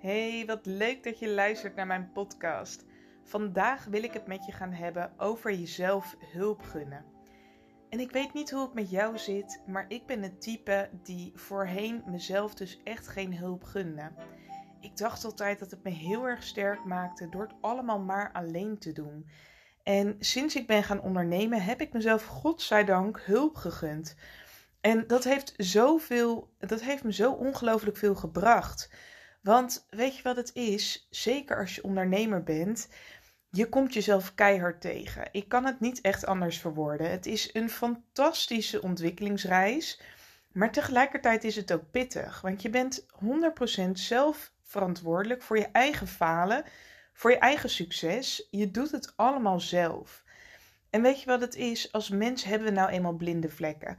Hey, wat leuk dat je luistert naar mijn podcast. Vandaag wil ik het met je gaan hebben over jezelf hulp gunnen. En ik weet niet hoe het met jou zit, maar ik ben het type die voorheen mezelf dus echt geen hulp gunde. Ik dacht altijd dat het me heel erg sterk maakte door het allemaal maar alleen te doen. En sinds ik ben gaan ondernemen heb ik mezelf godzijdank hulp gegund. En dat heeft zoveel, dat heeft me zo ongelooflijk veel gebracht. Want weet je wat het is? Zeker als je ondernemer bent, je komt jezelf keihard tegen. Ik kan het niet echt anders verwoorden. Het is een fantastische ontwikkelingsreis, maar tegelijkertijd is het ook pittig. Want je bent 100% zelf verantwoordelijk voor je eigen falen, voor je eigen succes. Je doet het allemaal zelf. En weet je wat het is? Als mens hebben we nou eenmaal blinde vlekken.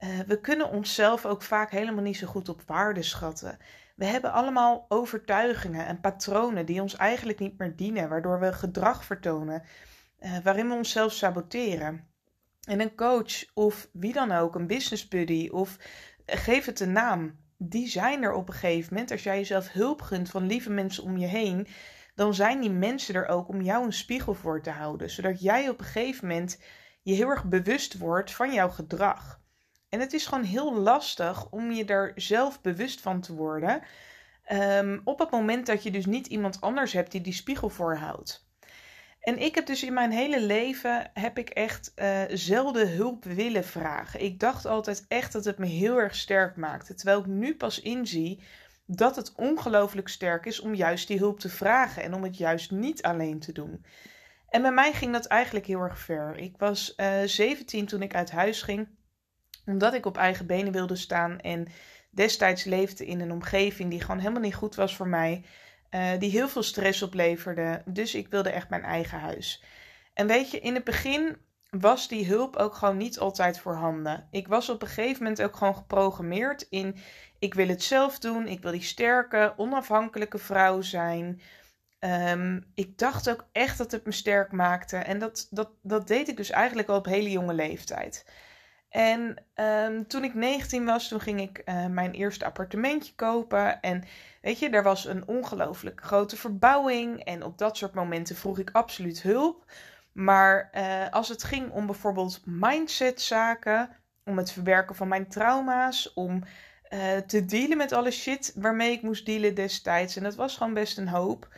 Uh, we kunnen onszelf ook vaak helemaal niet zo goed op waarde schatten. We hebben allemaal overtuigingen en patronen die ons eigenlijk niet meer dienen, waardoor we gedrag vertonen uh, waarin we onszelf saboteren. En een coach of wie dan ook, een business buddy of uh, geef het een naam, die zijn er op een gegeven moment. Als jij jezelf hulp gunt van lieve mensen om je heen, dan zijn die mensen er ook om jou een spiegel voor te houden, zodat jij op een gegeven moment je heel erg bewust wordt van jouw gedrag. En het is gewoon heel lastig om je er zelf bewust van te worden. Um, op het moment dat je dus niet iemand anders hebt die die spiegel voorhoudt. En ik heb dus in mijn hele leven heb ik echt uh, zelden hulp willen vragen. Ik dacht altijd echt dat het me heel erg sterk maakte. Terwijl ik nu pas inzie dat het ongelooflijk sterk is om juist die hulp te vragen en om het juist niet alleen te doen. En bij mij ging dat eigenlijk heel erg ver. Ik was uh, eh, 17 toen ik uit huis ging omdat ik op eigen benen wilde staan en destijds leefde in een omgeving die gewoon helemaal niet goed was voor mij. Uh, die heel veel stress opleverde. Dus ik wilde echt mijn eigen huis. En weet je, in het begin was die hulp ook gewoon niet altijd voorhanden. Ik was op een gegeven moment ook gewoon geprogrammeerd in: ik wil het zelf doen, ik wil die sterke, onafhankelijke vrouw zijn. Um, ik dacht ook echt dat het me sterk maakte. En dat, dat, dat deed ik dus eigenlijk al op hele jonge leeftijd. En um, toen ik 19 was, toen ging ik uh, mijn eerste appartementje kopen. En weet je, er was een ongelooflijk grote verbouwing. En op dat soort momenten vroeg ik absoluut hulp. Maar uh, als het ging om bijvoorbeeld mindsetzaken, om het verwerken van mijn trauma's, om uh, te dealen met alle shit waarmee ik moest dealen destijds. En dat was gewoon best een hoop.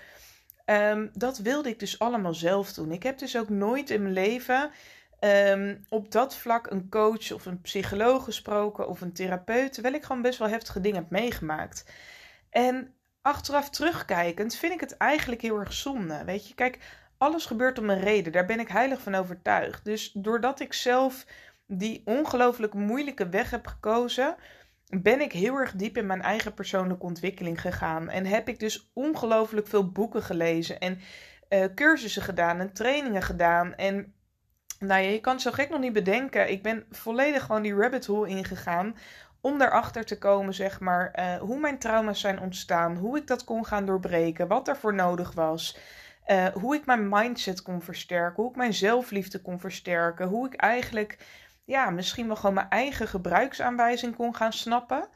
Um, dat wilde ik dus allemaal zelf doen. Ik heb dus ook nooit in mijn leven um, op dat vlak een coach of een psycholoog gesproken of een therapeut, terwijl ik gewoon best wel heftige dingen heb meegemaakt. En achteraf terugkijkend vind ik het eigenlijk heel erg zonde. Weet je, kijk, alles gebeurt om een reden, daar ben ik heilig van overtuigd. Dus doordat ik zelf die ongelooflijk moeilijke weg heb gekozen, ben ik heel erg diep in mijn eigen persoonlijke ontwikkeling gegaan. En heb ik dus ongelooflijk veel boeken gelezen en uh, cursussen gedaan en trainingen gedaan. En nou ja, je kan zo gek nog niet bedenken. Ik ben volledig gewoon die rabbit hole ingegaan. Om daarachter te komen, zeg maar, uh, hoe mijn trauma's zijn ontstaan. Hoe ik dat kon gaan doorbreken. Wat ervoor nodig was. Uh, hoe ik mijn mindset kon versterken. Hoe ik mijn zelfliefde kon versterken. Hoe ik eigenlijk, ja, misschien wel gewoon mijn eigen gebruiksaanwijzing kon gaan snappen.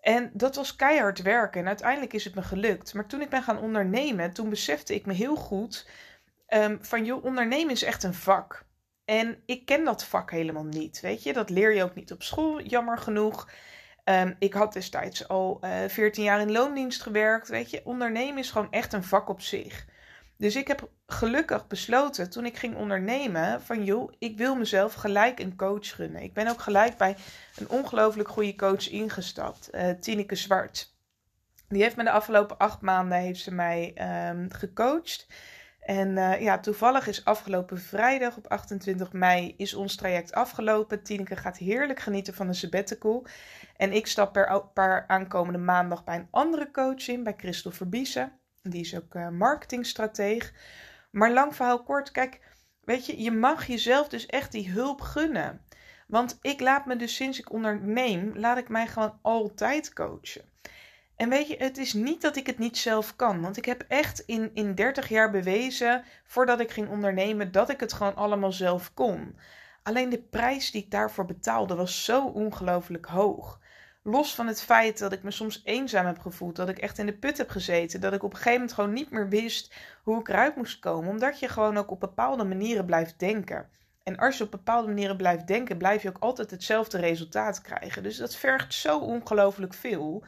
En dat was keihard werken. En uiteindelijk is het me gelukt. Maar toen ik ben gaan ondernemen, toen besefte ik me heel goed. Um, van joh, ondernemen is echt een vak. En ik ken dat vak helemaal niet, weet je. Dat leer je ook niet op school, jammer genoeg. Um, ik had destijds al uh, eh, 14 jaar in loondienst gewerkt, weet je. Ondernemen is gewoon echt een vak op zich. Dus ik heb gelukkig besloten toen ik ging ondernemen van joh, ik wil mezelf gelijk een coach gunnen. Ik ben ook gelijk bij een ongelooflijk goede coach ingestapt, uh, Tineke Zwart. Die heeft me de afgelopen acht maanden heeft ze mij um, gecoacht. En uh, ja, toevallig is afgelopen vrijdag op 28 mei is ons traject afgelopen. Tineke gaat heerlijk genieten van een sabbatical. En ik stap per, per aankomende maandag bij een andere coach in, bij Christel Verbiesen. Die is ook uh, marketingstrateeg. Maar lang verhaal kort, kijk, weet je, je mag jezelf dus echt die hulp gunnen. Want ik laat me dus sinds ik onderneem, laat ik mij gewoon altijd coachen. En weet je, het is niet dat ik het niet zelf kan. Want ik heb echt in, in 30 jaar bewezen, voordat ik ging ondernemen, dat ik het gewoon allemaal zelf kon. Alleen de prijs die ik daarvoor betaalde was zo ongelooflijk hoog. Los van het feit dat ik me soms eenzaam heb gevoeld, dat ik echt in de put heb gezeten, dat ik op een gegeven moment gewoon niet meer wist hoe ik eruit moest komen, omdat je gewoon ook op bepaalde manieren blijft denken. En als je op bepaalde manieren blijft denken, blijf je ook altijd hetzelfde resultaat krijgen. Dus dat vergt zo ongelooflijk veel.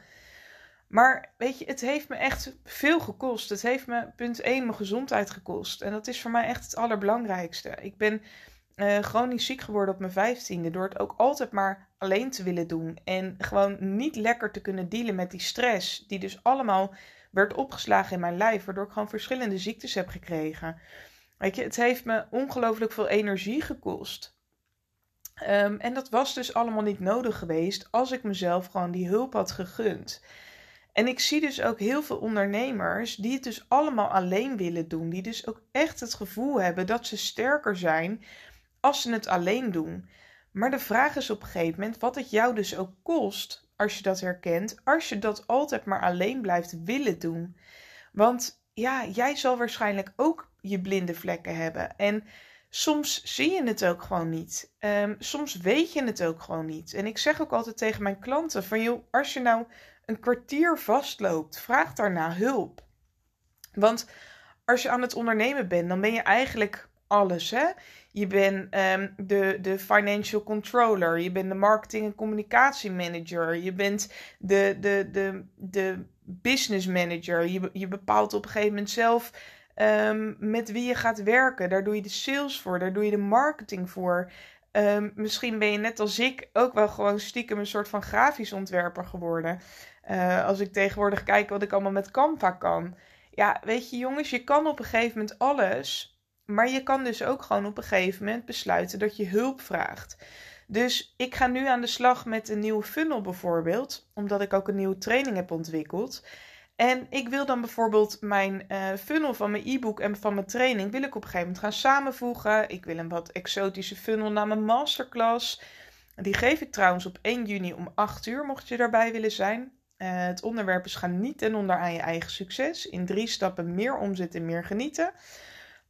Maar weet je, het heeft me echt veel gekost. Het heeft me, punt 1, mijn gezondheid gekost. En dat is voor mij echt het allerbelangrijkste. Ik ben uh, chronisch ziek geworden op mijn vijftiende. Door het ook altijd maar alleen te willen doen. En gewoon niet lekker te kunnen dealen met die stress. Die dus allemaal werd opgeslagen in mijn lijf. Waardoor ik gewoon verschillende ziektes heb gekregen. Weet je, het heeft me ongelooflijk veel energie gekost. Um, en dat was dus allemaal niet nodig geweest als ik mezelf gewoon die hulp had gegund. En ik zie dus ook heel veel ondernemers die het dus allemaal alleen willen doen. Die dus ook echt het gevoel hebben dat ze sterker zijn als ze het alleen doen. Maar de vraag is op een gegeven moment wat het jou dus ook kost, als je dat herkent, als je dat altijd maar alleen blijft willen doen. Want ja, jij zal waarschijnlijk ook je blinde vlekken hebben. En soms zie je het ook gewoon niet. Um, soms weet je het ook gewoon niet. En ik zeg ook altijd tegen mijn klanten: van joh, als je nou een kwartier vastloopt, vraag daarna hulp. Want als je aan het ondernemen bent, dan ben je eigenlijk alles. Hè? Je bent um, de, de financial controller, je bent de marketing en communicatie manager, je bent de, de, de, de business manager. Je, je bepaalt op een gegeven moment zelf um, met wie je gaat werken. Daar doe je de sales voor, daar doe je de marketing voor. Um, misschien ben je net als ik ook wel gewoon stiekem een soort van grafisch ontwerper geworden. Uh, als ik tegenwoordig kijk wat ik allemaal met Canva kan. Ja, weet je jongens, je kan op een gegeven moment alles. Maar je kan dus ook gewoon op een gegeven moment besluiten dat je hulp vraagt. Dus ik ga nu aan de slag met een nieuwe funnel bijvoorbeeld, omdat ik ook een nieuwe training heb ontwikkeld. En ik wil dan bijvoorbeeld mijn uh, funnel van mijn e-book en van mijn training wil ik op een gegeven moment gaan samenvoegen. Ik wil een wat exotische funnel naar mijn masterclass. Die geef ik trouwens op 1 juni om 8 uur, mocht je daarbij willen zijn. Uh, het onderwerp is gaan niet ten onder aan je eigen succes. In drie stappen meer omzet en meer genieten.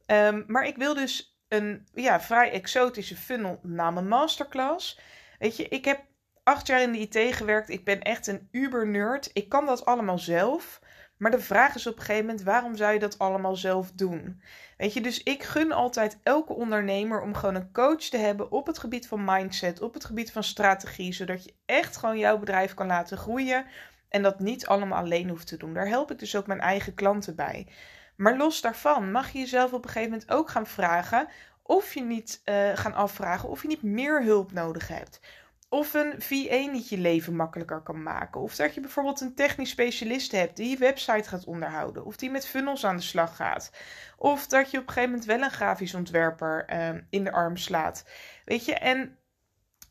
Um, maar ik wil dus een ja, vrij exotische funnel naar mijn masterclass. Weet je, ik heb acht jaar in de IT gewerkt. Ik ben echt een uber-nerd. Ik kan dat allemaal zelf. Maar de vraag is op een gegeven moment: waarom zou je dat allemaal zelf doen? Weet je, dus ik gun altijd elke ondernemer om gewoon een coach te hebben op het gebied van mindset, op het gebied van strategie, zodat je echt gewoon jouw bedrijf kan laten groeien en dat niet allemaal alleen hoeft te doen. Daar help ik dus ook mijn eigen klanten bij. Maar los daarvan mag je jezelf op een gegeven moment ook gaan vragen of je niet uh, gaan afvragen of je niet meer hulp nodig hebt. Of een VA niet je leven makkelijker kan maken. Of dat je bijvoorbeeld een technisch specialist hebt die je website gaat onderhouden. Of die met funnels aan de slag gaat. Of dat je op een gegeven moment wel een grafisch ontwerper uh, in de arm slaat. Weet je, en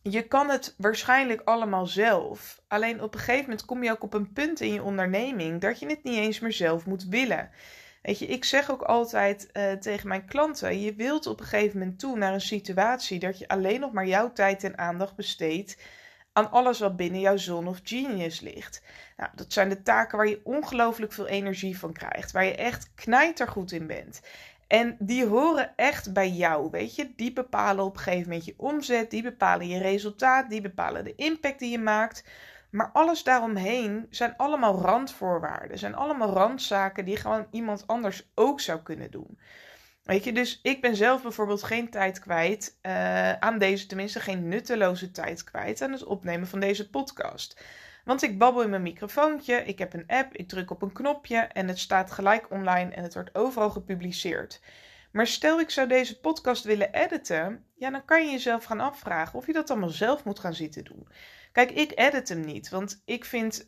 je kan het waarschijnlijk allemaal zelf. Alleen op een gegeven moment kom je ook op een punt in je onderneming dat je het niet eens meer zelf moet willen. Weet je, ik zeg ook altijd uh, tegen mijn klanten: je wilt op een gegeven moment toe naar een situatie dat je alleen nog maar jouw tijd en aandacht besteedt aan alles wat binnen jouw zone of genius ligt. Nou, dat zijn de taken waar je ongelooflijk veel energie van krijgt, waar je echt knijtergoed in bent. En die horen echt bij jou, weet je. Die bepalen op een gegeven moment je omzet, die bepalen je resultaat, die bepalen de impact die je maakt. Maar alles daaromheen zijn allemaal randvoorwaarden, zijn allemaal randzaken die gewoon iemand anders ook zou kunnen doen. Weet je, dus ik ben zelf bijvoorbeeld geen tijd kwijt uh, aan deze, tenminste geen nutteloze tijd kwijt aan het opnemen van deze podcast. Want ik babbel in mijn microfoontje, ik heb een app, ik druk op een knopje en het staat gelijk online en het wordt overal gepubliceerd. Maar stel ik zou deze podcast willen editen, ja, dan kan je jezelf gaan afvragen of je dat allemaal zelf moet gaan zitten doen. Kijk, ik edit hem niet, want ik vind uh,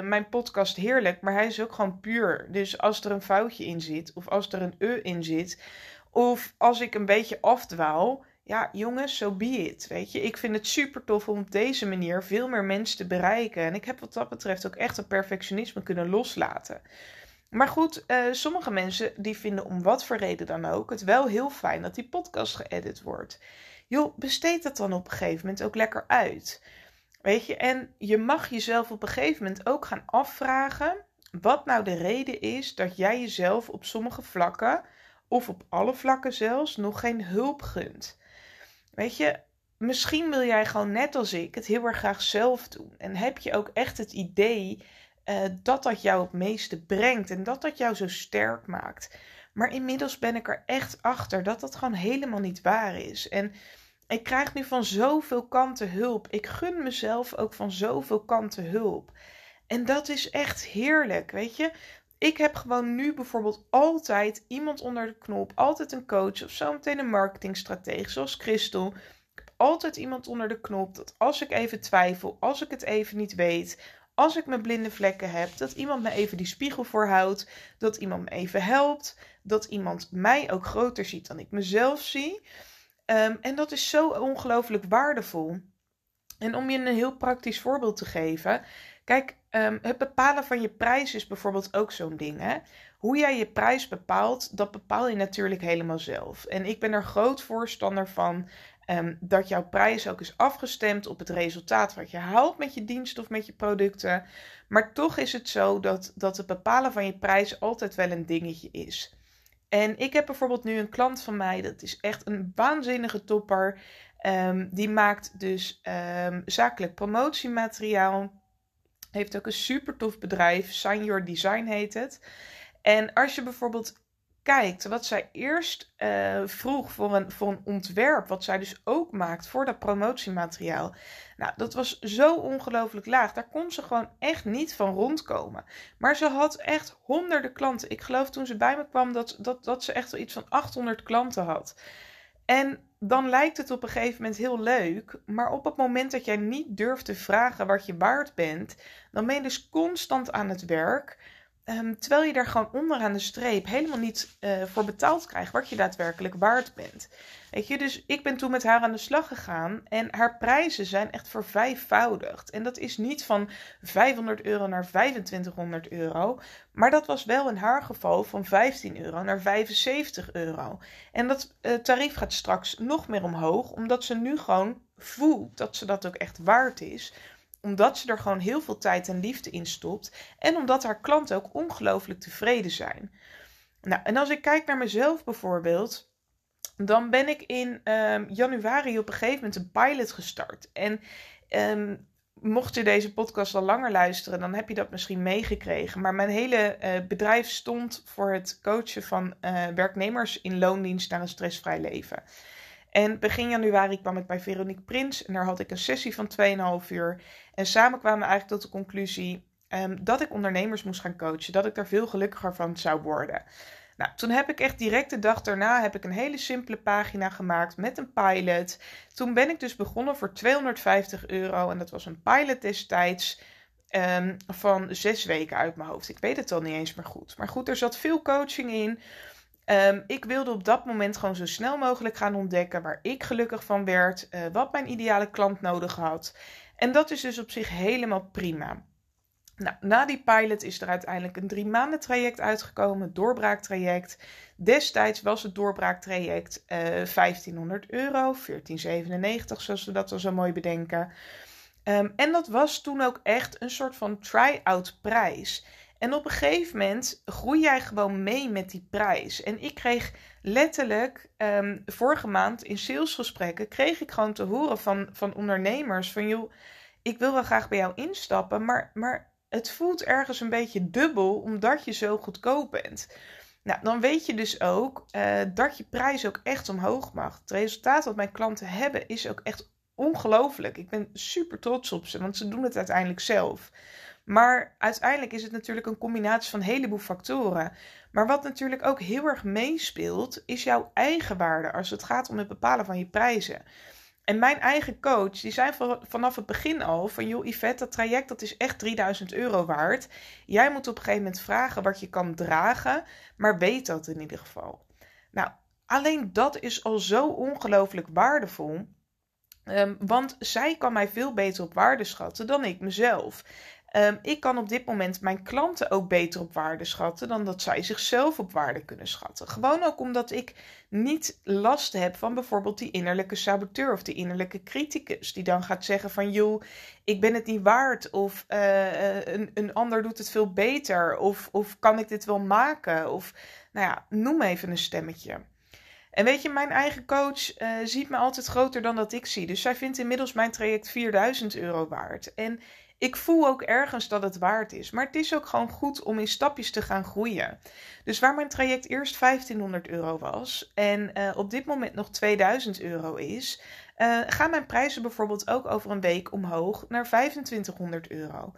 mijn podcast heerlijk, maar hij is ook gewoon puur. Dus als er een foutje in zit, of als er een e in zit, of als ik een beetje afdwaal, ja, jongens, zo so be it. Weet je, ik vind het super tof om op deze manier veel meer mensen te bereiken. En ik heb wat dat betreft ook echt een perfectionisme kunnen loslaten. Maar goed, uh, sommige mensen die vinden om wat voor reden dan ook het wel heel fijn dat die podcast geëdit wordt. Joh, besteed dat dan op een gegeven moment ook lekker uit. Weet je, en je mag jezelf op een gegeven moment ook gaan afvragen wat nou de reden is dat jij jezelf op sommige vlakken, of op alle vlakken zelfs, nog geen hulp gunt. Weet je, misschien wil jij gewoon net als ik het heel erg graag zelf doen. En heb je ook echt het idee uh, dat dat jou het meeste brengt en dat dat jou zo sterk maakt. Maar inmiddels ben ik er echt achter dat dat gewoon helemaal niet waar is. En ik krijg nu van zoveel kanten hulp. Ik gun mezelf ook van zoveel kanten hulp. En dat is echt heerlijk, weet je. Ik heb gewoon nu bijvoorbeeld altijd iemand onder de knop, altijd een coach of zometeen een marketingstratege zoals Christel. Ik heb altijd iemand onder de knop dat als ik even twijfel, als ik het even niet weet, als ik mijn blinde vlekken heb, dat iemand me even die spiegel voorhoudt, dat iemand me even helpt, dat iemand mij ook groter ziet dan ik mezelf zie. Ehm, en dat is zo ongelooflijk waardevol. En om je een heel praktisch voorbeeld te geven. Kijk, ehm, het bepalen van je prijs is bijvoorbeeld ook zo'n ding. Hè? Hoe jij je prijs bepaalt, dat bepaal je natuurlijk helemaal zelf. En ik ben er groot voorstander van um, dat jouw prijs ook is afgestemd op het resultaat wat je haalt met je dienst of met je producten. Maar toch is het zo dat, dat het bepalen van je prijs altijd wel een dingetje is. En ik heb bijvoorbeeld nu een klant van mij, dat is echt een waanzinnige topper. Um, die maakt dus um, zakelijk promotiemateriaal. Heeft ook een super tof bedrijf, Sign Your Design heet het. En als je bijvoorbeeld kijkt wat zij eerst uh, vroeg voor een, voor een ontwerp, wat zij dus ook maakt voor dat promotiemateriaal. Nou, dat was zo ongelooflijk laag. Daar kon ze gewoon echt niet van rondkomen. Maar ze had echt honderden klanten. Ik geloof toen ze bij me kwam dat, dat, dat ze echt wel iets van 800 klanten had. En dan lijkt het op een gegeven moment heel leuk. Maar op het moment dat jij niet durft te vragen wat je waard bent, dan ben je dus constant aan het werk Ehm, terwijl je daar gewoon onderaan de streep helemaal niet uh, voor betaald krijgt wat je daadwerkelijk waard bent. Weet je, dus ik ben toen met haar aan de slag gegaan en haar prijzen zijn echt vervijfvoudigd. En dat is niet van 500 euro naar 2500 euro, maar dat was wel in haar geval van 15 euro naar 75 euro. En dat uh, tarief gaat straks nog meer omhoog, omdat ze nu gewoon voelt dat ze dat ook echt waard is omdat ze er gewoon heel veel tijd en liefde in stopt. En omdat haar klanten ook ongelooflijk tevreden zijn. Nou, en als ik kijk naar mezelf bijvoorbeeld. Dan ben ik in um, januari op een gegeven moment een pilot gestart. En um, mocht je deze podcast al langer luisteren, dan heb je dat misschien meegekregen. Maar mijn hele uh, bedrijf stond voor het coachen van uh, werknemers in loondienst naar een stressvrij leven. En begin januari kwam ik bij Veronique Prins en daar had ik een sessie van 2,5 uur. En samen kwamen we eigenlijk tot de conclusie um, dat ik ondernemers moest gaan coachen. Dat ik daar veel gelukkiger van zou worden. Nou, toen heb ik echt direct de dag daarna heb ik een hele simpele pagina gemaakt met een pilot. Toen ben ik dus begonnen voor 250 euro. En dat was een pilot destijds. Um, van zes weken uit mijn hoofd. Ik weet het al niet eens meer goed. Maar goed, er zat veel coaching in. Um, ik wilde op dat moment gewoon zo snel mogelijk gaan ontdekken waar ik gelukkig van werd, uh, wat mijn ideale klant nodig had. En dat is dus op zich helemaal prima. Nou, na die pilot is er uiteindelijk een drie maanden traject uitgekomen, doorbraaktraject. Destijds was het doorbraaktraject uh, 1500 euro, 1497 zoals we dat al zo mooi bedenken. Um, en dat was toen ook echt een soort van try-out prijs. En op een gegeven moment groei jij gewoon mee met die prijs. En ik kreeg letterlijk um, vorige maand in salesgesprekken, kreeg ik gewoon te horen van, van ondernemers van joh, ik wil wel graag bij jou instappen, maar, maar het voelt ergens een beetje dubbel omdat je zo goedkoop bent. Nou, dan weet je dus ook uh, dat je prijs ook echt omhoog mag. Het resultaat wat mijn klanten hebben is ook echt ongelooflijk. Ik ben super trots op ze, want ze doen het uiteindelijk zelf. Maar uiteindelijk is het natuurlijk een combinatie van een heleboel factoren. Maar wat natuurlijk ook heel erg meespeelt, is jouw eigen waarde als het gaat om het bepalen van je prijzen. En mijn eigen coach, die zei vanaf het begin al van... joh Yvette, dat traject dat is echt 3000 euro waard. Jij moet op een gegeven moment vragen wat je kan dragen, maar weet dat in ieder geval. Nou, alleen dat is al zo ongelooflijk waardevol... Um, want zij kan mij veel beter op waarde schatten dan ik mezelf. Um, ik kan op dit moment mijn klanten ook beter op waarde schatten dan dat zij zichzelf op waarde kunnen schatten. Gewoon ook omdat ik niet last heb van bijvoorbeeld die innerlijke saboteur of die innerlijke criticus die dan gaat zeggen van joh, ik ben het niet waard of uh, een, een ander doet het veel beter of, of kan ik dit wel maken of nou ja, noem even een stemmetje. En weet je, mijn eigen coach uh, ziet me altijd groter dan dat ik zie. Dus zij vindt inmiddels mijn traject 4000 euro waard. En ik voel ook ergens dat het waard is. Maar het is ook gewoon goed om in stapjes te gaan groeien. Dus waar mijn traject eerst 1500 euro was en uh, op dit moment nog 2000 euro is, uh, gaan mijn prijzen bijvoorbeeld ook over een week omhoog naar 2500 euro.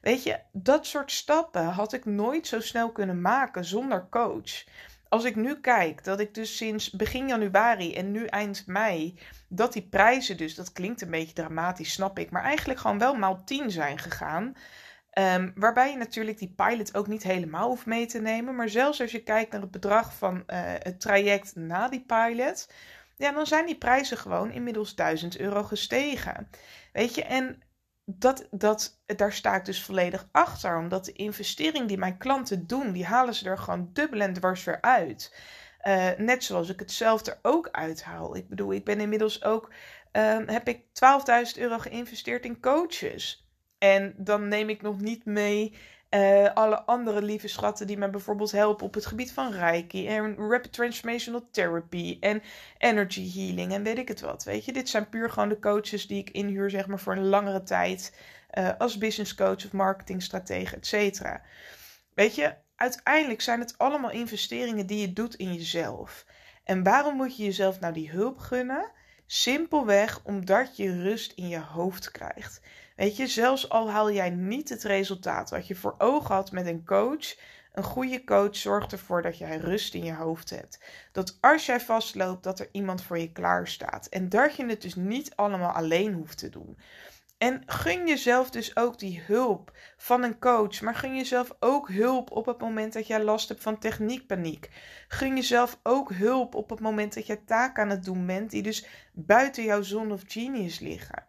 Weet je, dat soort stappen had ik nooit zo snel kunnen maken zonder coach. Als ik nu kijk dat ik dus sinds begin januari en nu eind mei, dat die prijzen dus, dat klinkt een beetje dramatisch, snap ik, maar eigenlijk gewoon wel maal 10 zijn gegaan. Um, waarbij je natuurlijk die pilot ook niet helemaal hoeft mee te nemen. Maar zelfs als je kijkt naar het bedrag van uh, het traject na die pilot, ja, dan zijn die prijzen gewoon inmiddels 1000 euro gestegen. Weet je, en dat, dat, daar sta ik dus volledig achter. Omdat de investering die mijn klanten doen, die halen ze er gewoon dubbel en dwars weer uit. Uh, net zoals ik het zelf er ook uithaal. Ik bedoel, ik ben inmiddels ook, uh, heb ik 12.000 euro geïnvesteerd in coaches. En dan neem ik nog niet mee uh, alle andere lieve schatten die mij bijvoorbeeld helpen op het gebied van Reiki en Rapid Transformational Therapy en Energy Healing en weet ik het wat. Weet je, dit zijn puur gewoon de coaches die ik inhuur, zeg maar, voor een langere tijd uh, als business coach of marketingstratege, et cetera. Weet je, uiteindelijk zijn het allemaal investeringen die je doet in jezelf. En waarom moet je jezelf nou die hulp gunnen? Simpelweg omdat je rust in je hoofd krijgt. Weet je, zelfs al haal jij niet het resultaat wat je voor ogen had met een coach, een goede coach zorgt ervoor dat jij rust in je hoofd hebt. Dat als jij vastloopt, dat er iemand voor je klaar staat. En dat je het dus niet allemaal alleen hoeft te doen. En gun jezelf dus ook die hulp van een coach. Maar gun jezelf ook hulp op het moment dat jij last hebt van techniekpaniek. Gun jezelf ook hulp op het moment dat jij taken aan het doen bent die dus buiten jouw zone of genius liggen.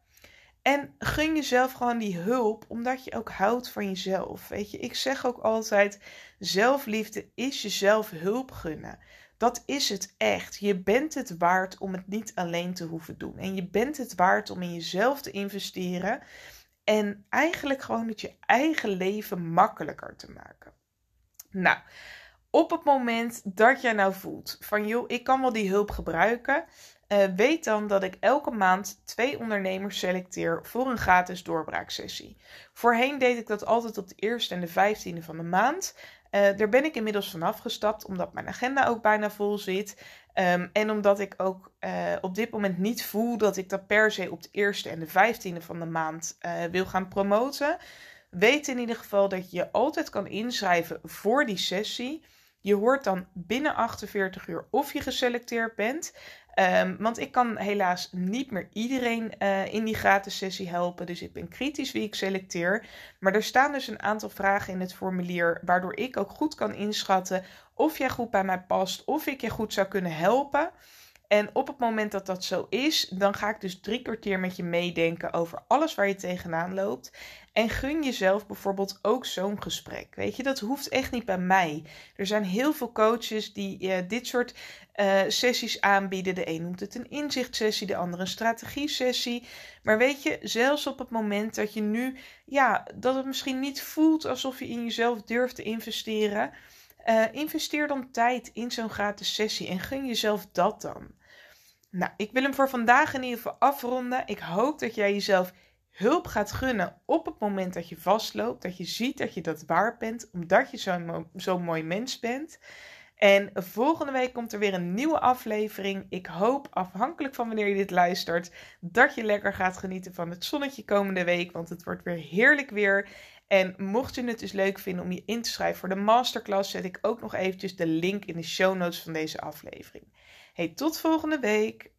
En gun jezelf gewoon die hulp, omdat je ook houdt van jezelf. Weet je, ik zeg ook altijd: zelfliefde is jezelf hulp gunnen. Dat is het echt. Je bent het waard om het niet alleen te hoeven doen. En je bent het waard om in jezelf te investeren. En eigenlijk gewoon het je eigen leven makkelijker te maken. Nou, op het moment dat jij nou voelt van joh, ik kan wel die hulp gebruiken. Uh, weet dan dat ik elke maand twee ondernemers selecteer voor een gratis doorbraaksessie. Voorheen deed ik dat altijd op de eerste en de vijftiende van de maand. Uh, daar ben ik inmiddels van afgestapt, omdat mijn agenda ook bijna vol zit. Um, en omdat ik ook uh, op dit moment niet voel dat ik dat per se op de eerste en de vijftiende van de maand wil gaan promoten. Weet in ieder geval dat je je altijd kan inschrijven voor die sessie. Je hoort dan binnen 48 uur of je geselecteerd bent. Um, want ik kan helaas niet meer iedereen uh, in die gratis sessie helpen. Dus ik ben kritisch wie ik selecteer. Maar er staan dus een aantal vragen in het formulier. Waardoor ik ook goed kan inschatten of jij goed bij mij past. Of ik je goed zou kunnen helpen. En op het moment dat dat zo is, dan ga ik dus drie kwartier met je meedenken over alles waar je tegenaan loopt. En gun jezelf bijvoorbeeld ook zo'n gesprek. Weet je, dat hoeft echt niet bij mij. Er zijn heel veel coaches die uh, dit soort uh, sessies aanbieden. De een noemt het een inzichtsessie, de andere een strategie-sessie. Maar weet je, zelfs op het moment dat je nu, ja, dat het misschien niet voelt alsof je in jezelf durft te investeren. Uh, investeer dan tijd in zo'n gratis sessie en gun jezelf dat dan. Nou, ik wil hem voor vandaag in ieder geval afronden. Ik hoop dat jij jezelf hulp gaat gunnen op het moment dat je vastloopt. Dat je ziet dat je dat waard bent, omdat je zo'n zo mooi mens bent. En volgende week komt er weer een nieuwe aflevering. Ik hoop, afhankelijk van wanneer je dit luistert, dat je lekker gaat genieten van het zonnetje komende week. Want het wordt weer heerlijk weer. En mocht je het dus leuk vinden om je in te schrijven voor de masterclass, zet ik ook nog eventjes de link in de show notes van deze aflevering. Hey, tot volgende week!